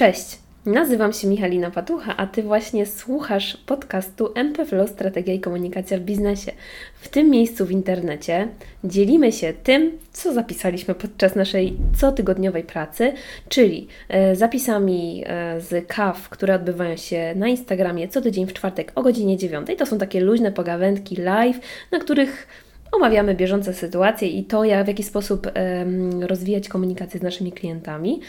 Cześć, nazywam się Michalina Patucha, a Ty właśnie słuchasz podcastu MP Flow Strategia i Komunikacja w Biznesie. W tym miejscu w internecie dzielimy się tym, co zapisaliśmy podczas naszej cotygodniowej pracy, czyli e, zapisami e, z kaw, które odbywają się na Instagramie co tydzień w czwartek o godzinie 9. To są takie luźne pogawędki live, na których Omawiamy bieżące sytuacje i to, jak, w jaki sposób um, rozwijać komunikację z naszymi klientami,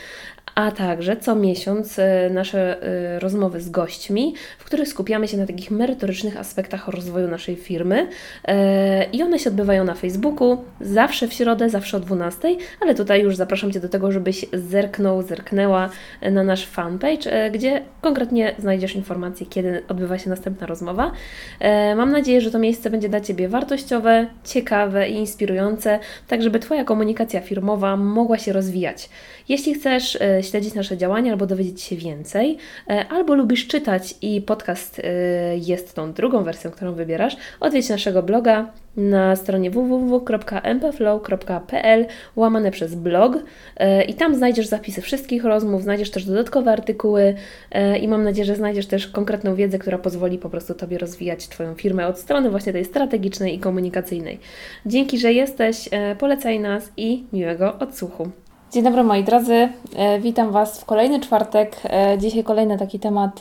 a także co miesiąc e, nasze e, rozmowy z gośćmi, w których skupiamy się na takich merytorycznych aspektach rozwoju naszej firmy. E, I one się odbywają na Facebooku, zawsze w środę, zawsze o 12, ale tutaj już zapraszam Cię do tego, żebyś zerknął, zerknęła na nasz fanpage, gdzie konkretnie znajdziesz informacje, kiedy odbywa się następna rozmowa. Mam nadzieję, że to miejsce będzie dla Ciebie wartościowe, ciekawe i inspirujące, tak żeby Twoja komunikacja firmowa mogła się rozwijać. Jeśli chcesz śledzić nasze działania albo dowiedzieć się więcej, e, albo lubisz czytać i podcast e, jest tą drugą wersją, którą wybierasz, odwiedź naszego bloga na stronie www.mpflow.pl łamane przez blog e, i tam znajdziesz zapisy wszystkich rozmów, znajdziesz też dodatkowe artykuły i mam nadzieję, że znajdziesz też konkretną wiedzę, która pozwoli po prostu Tobie rozwijać Twoją firmę od strony właśnie tej strategicznej i komunikacyjnej. Dzięki, że jesteś, polecaj nas i miłego odsłuchu. Dzień dobry moi drodzy, e, witam Was w kolejny czwartek. E, dzisiaj kolejny taki temat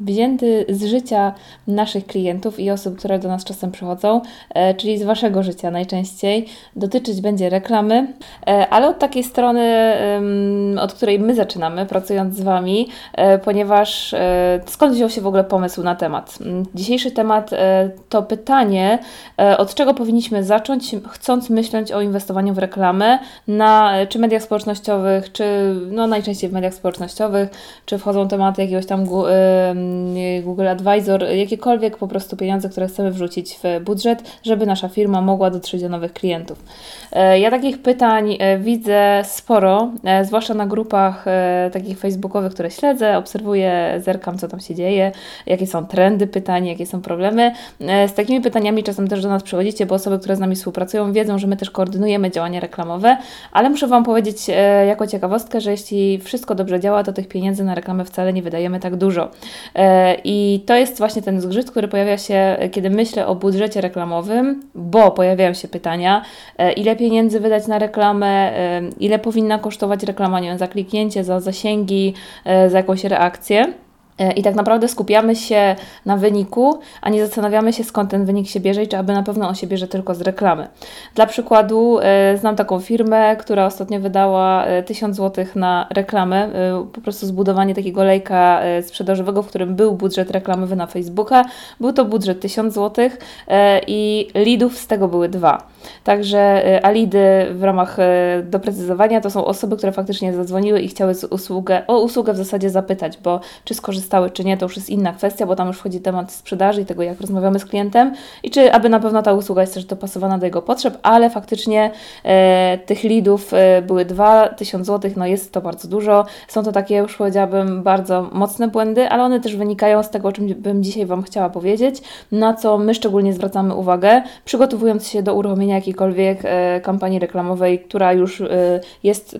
wzięty z życia naszych klientów i osób, które do nas czasem przychodzą, e, czyli z Waszego życia najczęściej. Dotyczyć będzie reklamy, ale od takiej strony, od której my zaczynamy, pracując z Wami, ponieważ skąd wziął się w ogóle pomysł na temat? Dzisiejszy temat to pytanie, od czego powinniśmy zacząć, chcąc myśleć o inwestowaniu w reklamę na czy mediach społecznościowych, czy no najczęściej w mediach społecznościowych, czy wchodzą tematy jakiegoś tam Google Advisor, jakiekolwiek po prostu pieniądze, które chcemy wrzucić w budżet, żeby nasza firma mogła dotrzeć do nowych klientów. E, ja takich pytań e, widzę sporo, e, zwłaszcza na grupach takich facebookowych, które śledzę, obserwuję, zerkam, co tam się dzieje, jakie są trendy pytań, jakie są problemy. Z takimi pytaniami czasem też do nas przychodzicie, bo osoby, które z nami współpracują, wiedzą, że my też koordynujemy działania reklamowe, ale muszę Wam powiedzieć e, jako ciekawostkę, że jeśli wszystko dobrze działa, to tych pieniędzy na reklamę wcale nie wydajemy tak dużo. E, I to jest właśnie ten zgrzyt, który pojawia się, kiedy myślę o budżecie reklamowym, bo pojawiają się pytania, e, ile pieniędzy wydać na reklamę, ile powinna kosztować reklama, nie wiem, za kliknięcie, za zasięgi, za jakąś reakcję. E, I tak naprawdę skupiamy się na wyniku, a nie zastanawiamy się skąd ten wynik się bierze i czy aby na pewno on się bierze tylko z reklamy. Dla przykładu e, znam taką firmę, która ostatnio wydała 1000 e, zł na reklamę, po prostu zbudowanie takiego lejka sprzedażowego, w którym był budżet reklamowy na Facebooka. Był to budżet 1000 zł i leadów z tego były dwa. Także alidy w ramach doprecyzowania to są osoby, które faktycznie zadzwoniły i chciały usługę, o usługę w zasadzie zapytać, bo czy skorzystały czy nie, to już jest inna kwestia, bo tam już wchodzi temat sprzedaży i tego, jak rozmawiamy z klientem i czy aby na pewno ta usługa jest też dopasowana do jego potrzeb, ale faktycznie e, tych leadów e, były 2000 zł, no jest to bardzo dużo. Są to takie, już powiedziałabym, bardzo mocne błędy, ale one też wynikają z tego, o czym bym dzisiaj Wam chciała powiedzieć, na co my szczególnie zwracamy uwagę, przygotowując się do uruchomienia jakiejkolwiek e, kampanii reklamowej, która już e, jest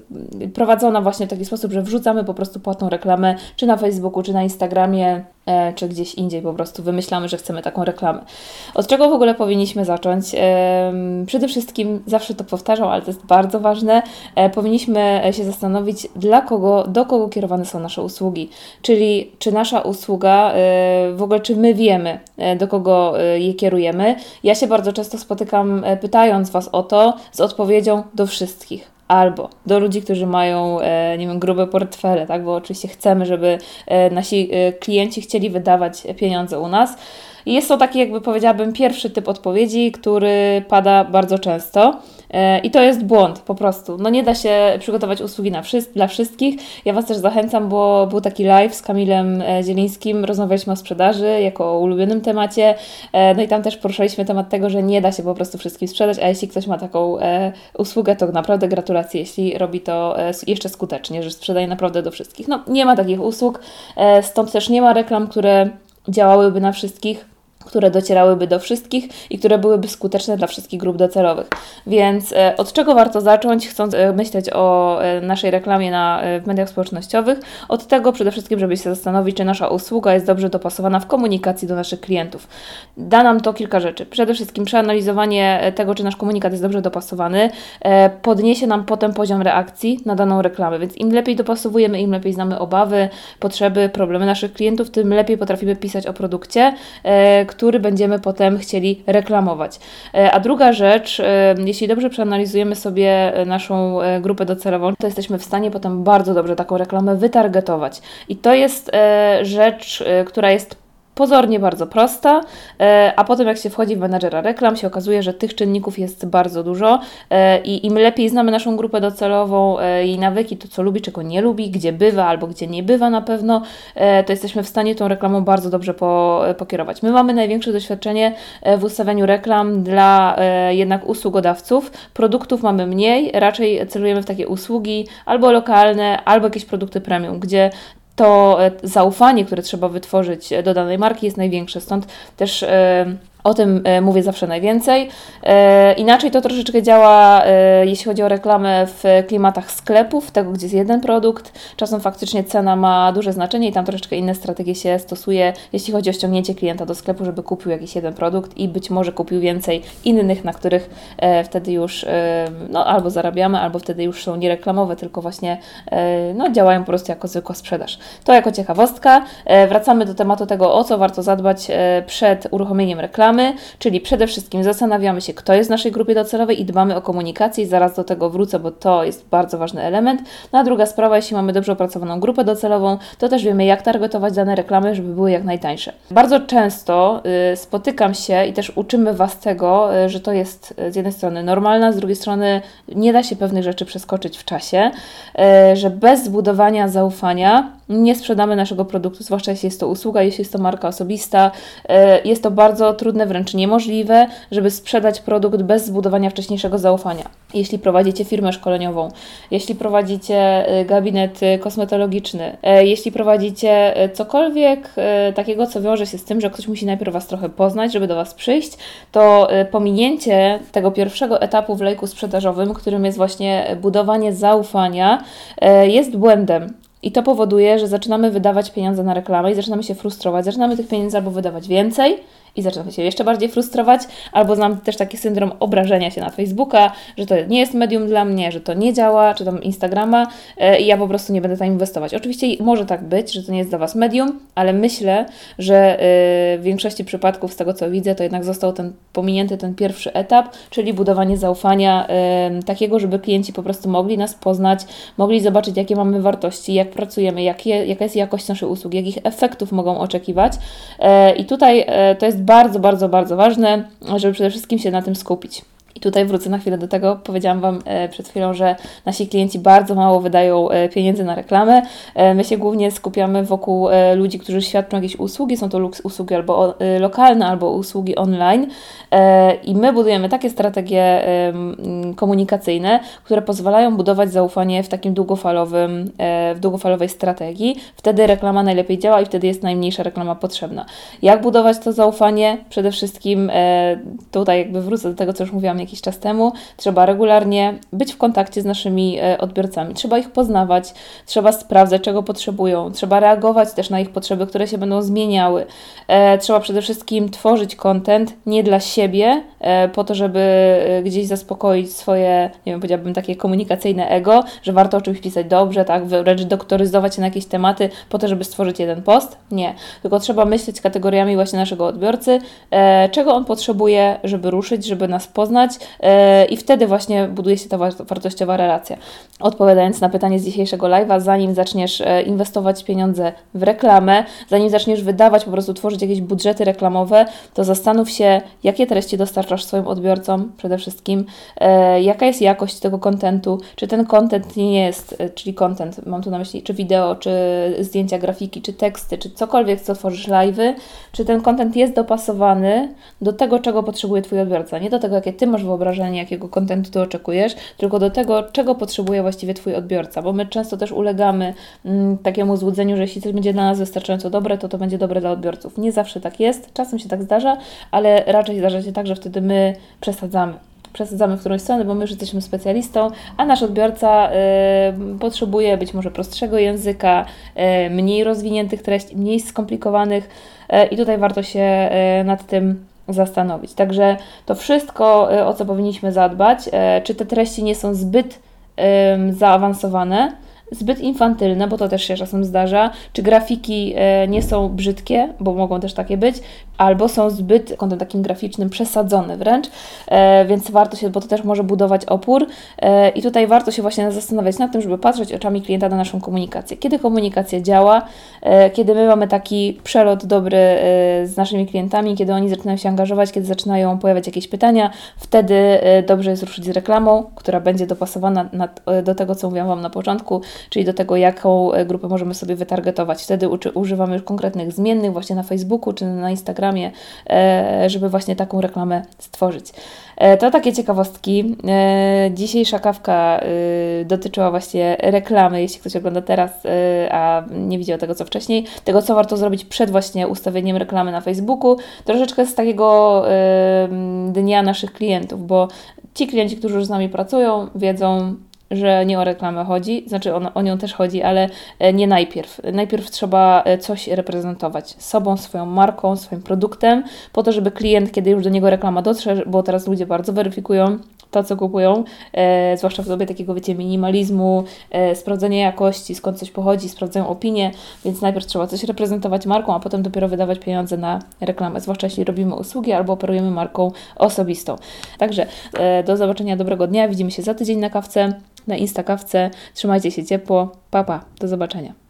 prowadzona właśnie w taki sposób, że wrzucamy po prostu płatną reklamę, czy na Facebooku, czy na Instagramie, czy gdzieś indziej po prostu wymyślamy, że chcemy taką reklamę. Od czego w ogóle powinniśmy zacząć? Przede wszystkim, zawsze to powtarzam, ale to jest bardzo ważne, e, powinniśmy się zastanowić, dla kogo, do kogo kierowane są nasze usługi. Czyli czy nasza usługa, e, w ogóle czy my wiemy, do kogo je kierujemy. Ja się bardzo często spotykam, pytając Was o to, z odpowiedzią do wszystkich albo do ludzi, którzy mają, e, nie wiem, grube portfele, tak, bo oczywiście chcemy, żeby e, nasi e, klienci chcieli wydawać pieniądze u nas. I jest to taki, jakby powiedziałabym, pierwszy typ odpowiedzi, który pada bardzo często. E, I to jest błąd po prostu. No nie da się przygotować usługi na wszy dla wszystkich. Ja Was też zachęcam, bo był taki live z Kamilem e, Zielińskim, rozmawialiśmy o sprzedaży jako o ulubionym temacie. E, no i tam też poruszaliśmy temat tego, że nie da się po prostu wszystkim sprzedać, a jeśli ktoś ma taką usługę, to naprawdę gratulacje, jeśli robi to jeszcze skutecznie, że sprzedaje naprawdę do wszystkich. No nie ma takich usług, stąd też nie ma reklam, które działałyby na wszystkich które docierałyby do wszystkich i które byłyby skuteczne dla wszystkich grup docelowych. Więc e, od czego warto zacząć, chcąc e, myśleć o e, naszej reklamie na, w mediach społecznościowych? Od tego przede wszystkim, żeby się zastanowić, czy nasza usługa jest dobrze dopasowana w komunikacji do naszych klientów. Da nam to kilka rzeczy. Przede wszystkim przeanalizowanie tego, czy nasz komunikat jest dobrze dopasowany, podniesie nam potem poziom reakcji na daną reklamę. Więc im lepiej dopasowujemy, im lepiej znamy obawy, potrzeby, problemy naszych klientów, tym lepiej potrafimy pisać o produkcie, który będziemy potem chcieli reklamować. E, a druga rzecz, e, jeśli dobrze przeanalizujemy sobie e, naszą grupę docelową, to jesteśmy w stanie potem bardzo dobrze taką reklamę wytargetować. I to jest rzecz, która jest pozornie bardzo prosta, e, a potem jak się wchodzi w menadżera reklam, się okazuje, że tych czynników jest bardzo dużo e, i im lepiej znamy naszą grupę docelową, e, jej nawyki, to co lubi, czego nie lubi, gdzie bywa albo gdzie nie bywa na pewno, to jesteśmy w stanie tą reklamą bardzo dobrze po, pokierować. My mamy największe doświadczenie w ustawianiu reklam dla jednak usługodawców. Produktów mamy mniej, raczej celujemy w takie usługi albo lokalne, albo jakieś produkty premium, gdzie to e, zaufanie, które trzeba wytworzyć do danej marki jest największe. Stąd też e, o tym e, mówię zawsze najwięcej. E, inaczej to troszeczkę działa, e, jeśli chodzi o reklamę w klimatach sklepów, tego gdzie jest jeden produkt. Czasem faktycznie cena ma duże znaczenie i tam troszeczkę inne strategie się stosuje, jeśli chodzi o ściągnięcie klienta do sklepu, żeby kupił jakiś jeden produkt i być może kupił więcej innych, na których wtedy już no, albo zarabiamy, albo wtedy już są nie reklamowe, tylko właśnie no, działają po prostu jako zwykła sprzedaż. To jako ciekawostka. Wracamy do tematu tego, o co warto zadbać przed uruchomieniem reklamy czyli przede wszystkim zastanawiamy się, kto jest w naszej grupie docelowej i dbamy o komunikację i zaraz do tego wrócę, bo to jest bardzo ważny element. No a druga sprawa, jeśli mamy dobrze opracowaną grupę docelową, to też wiemy, jak targetować dane reklamy, żeby były jak najtańsze. Bardzo często y, spotykam się i też uczymy Was tego, y, że to jest y, z jednej strony normalne, z drugiej strony nie da się pewnych rzeczy przeskoczyć w czasie, że bez zbudowania zaufania nie sprzedamy naszego produktu, zwłaszcza jeśli jest to usługa, jeśli jest to marka osobista. Jest to bardzo trudne wręcz niemożliwe, żeby sprzedać produkt bez zbudowania wcześniejszego zaufania. Jeśli prowadzicie firmę szkoleniową, jeśli prowadzicie y, gabinet kosmetologiczny, y, jeśli prowadzicie cokolwiek takiego, co wiąże się z tym, że ktoś musi najpierw Was trochę poznać, żeby do Was przyjść, to pominięcie tego pierwszego etapu w lejku sprzedażowym, którym jest właśnie budowanie zaufania, jest błędem. I to powoduje, że zaczynamy wydawać pieniądze na reklamę i zaczynamy się frustrować. Zaczynamy tych pieniędzy albo wydawać więcej, i zaczynam się jeszcze bardziej frustrować, albo znam też taki syndrom obrażenia się na Facebooka, że to nie jest medium dla mnie, że to nie działa, czy tam Instagrama e, i ja po prostu nie będę tam inwestować. Oczywiście może tak być, że to nie jest dla Was medium, ale myślę, że e, w większości przypadków z tego co widzę, to jednak został ten pominięty ten pierwszy etap, czyli budowanie zaufania e, takiego, żeby klienci po prostu mogli nas poznać, mogli zobaczyć jakie mamy wartości, jak pracujemy, jakie, jaka jest jakość naszych usług, jakich efektów mogą oczekiwać. I tutaj to jest bardzo, bardzo, bardzo ważne, żeby przede wszystkim się na tym skupić. I tutaj wrócę na chwilę do tego. Powiedziałam Wam e, przed chwilą, że nasi klienci bardzo mało wydają e, pieniędzy na reklamę. E, my się głównie skupiamy wokół ludzi, którzy świadczą jakieś usługi. Są to usługi albo lokalne, albo usługi online. I my budujemy takie strategie komunikacyjne, które pozwalają budować zaufanie w takim długofalowym, w długofalowej strategii. Wtedy reklama najlepiej działa i wtedy jest najmniejsza reklama potrzebna. Jak budować to zaufanie? Przede wszystkim tutaj jakby wrócę do tego, co już mówiłam jakiś czas temu. Trzeba regularnie być w kontakcie z naszymi e, odbiorcami. Trzeba ich poznawać, trzeba sprawdzać, czego potrzebują, trzeba reagować też na ich potrzeby, które się będą zmieniały. E, trzeba przede wszystkim tworzyć content nie dla siebie, e, po to, żeby gdzieś zaspokoić swoje, nie wiem, powiedziałabym takie komunikacyjne ego, że warto o czymś pisać dobrze, tak, wręcz doktoryzować się na jakieś tematy po to, żeby stworzyć jeden post. Nie, tylko trzeba myśleć kategoriami właśnie naszego odbiorcy, czego on potrzebuje, żeby ruszyć, żeby nas poznać, E, i wtedy właśnie buduje się ta wartościowa relacja. Odpowiadając na pytanie z dzisiejszego live'a, zanim zaczniesz e, inwestować pieniądze w reklamę, zanim zaczniesz wydawać, po prostu tworzyć jakieś budżety reklamowe, to zastanów się, jakie treści dostarczasz swoim odbiorcom przede wszystkim, e, jaka jest jakość tego kontentu, czy ten kontent nie jest, czyli kontent, mam tu na myśli, czy wideo, czy zdjęcia, grafiki, czy teksty, czy cokolwiek, co tworzysz live'y, czy ten kontent jest dopasowany do tego, czego potrzebuje Twój odbiorca, nie do tego, jakie Ty masz masz wyobrażenie, jakiego kontentu ty oczekujesz, tylko do tego, czego potrzebuje właściwie Twój odbiorca, bo my często też ulegamy mm, takiemu złudzeniu, że jeśli coś będzie dla nas wystarczająco dobre, to to będzie dobre dla odbiorców. Nie zawsze tak jest, czasem się tak zdarza, ale raczej zdarza się tak, że wtedy my przesadzamy przesadzamy w którąś stronę, bo my już jesteśmy specjalistą, a nasz odbiorca y, potrzebuje być może prostszego języka, y, mniej rozwiniętych treści, mniej skomplikowanych y, i tutaj warto się y, nad tym zastanowić. Także to wszystko, y, o co powinniśmy zadbać, y, czy te treści nie są zbyt zaawansowane, zbyt infantylne, bo to też się czasem zdarza, czy grafiki e, nie są brzydkie, bo mogą też takie być, albo są zbyt kątem takim graficznym przesadzone wręcz, e, więc warto się, bo to też może budować opór e, i tutaj warto się właśnie zastanawiać nad tym, żeby patrzeć oczami klienta na naszą komunikację. Kiedy komunikacja działa, kiedy my mamy taki przelot dobry z naszymi klientami, kiedy oni zaczynają się angażować, kiedy zaczynają pojawiać jakieś pytania, wtedy dobrze jest ruszyć z reklamą, która będzie dopasowana do tego, co mówiłam Wam na początku, czyli do tego, jaką e, grupę możemy sobie wytargetować. Wtedy używamy już konkretnych zmiennych właśnie na Facebooku czy na Instagramie, e, żeby właśnie taką reklamę stworzyć. E, to takie ciekawostki. Dzisiejsza kawka dotyczyła właśnie reklamy, jeśli ktoś ogląda teraz, a nie widział tego co wcześniej, tego co warto zrobić przed właśnie ustawieniem reklamy na Facebooku. Troszeczkę z takiego dnia naszych klientów, bo ci klienci, którzy już z nami pracują, wiedzą, że nie o reklamę chodzi, znaczy on, o nią też chodzi, ale e, nie najpierw. Najpierw trzeba e, coś reprezentować sobą, swoją marką, swoim produktem, po to, żeby klient, kiedy już do niego reklama dotrze, bo teraz ludzie bardzo weryfikują to, co kupują, e, zwłaszcza w dobie takiego, wiecie, minimalizmu, e, sprawdzenia jakości, skąd coś pochodzi, sprawdzają opinie, więc najpierw trzeba coś reprezentować marką, a potem dopiero wydawać pieniądze na reklamę, zwłaszcza jeśli robimy usługi albo operujemy marką osobistą. Także e, do zobaczenia, dobrego dnia, widzimy się za tydzień na kawce, na Instakawce, trzymajcie się ciepło, papa, pa. do zobaczenia.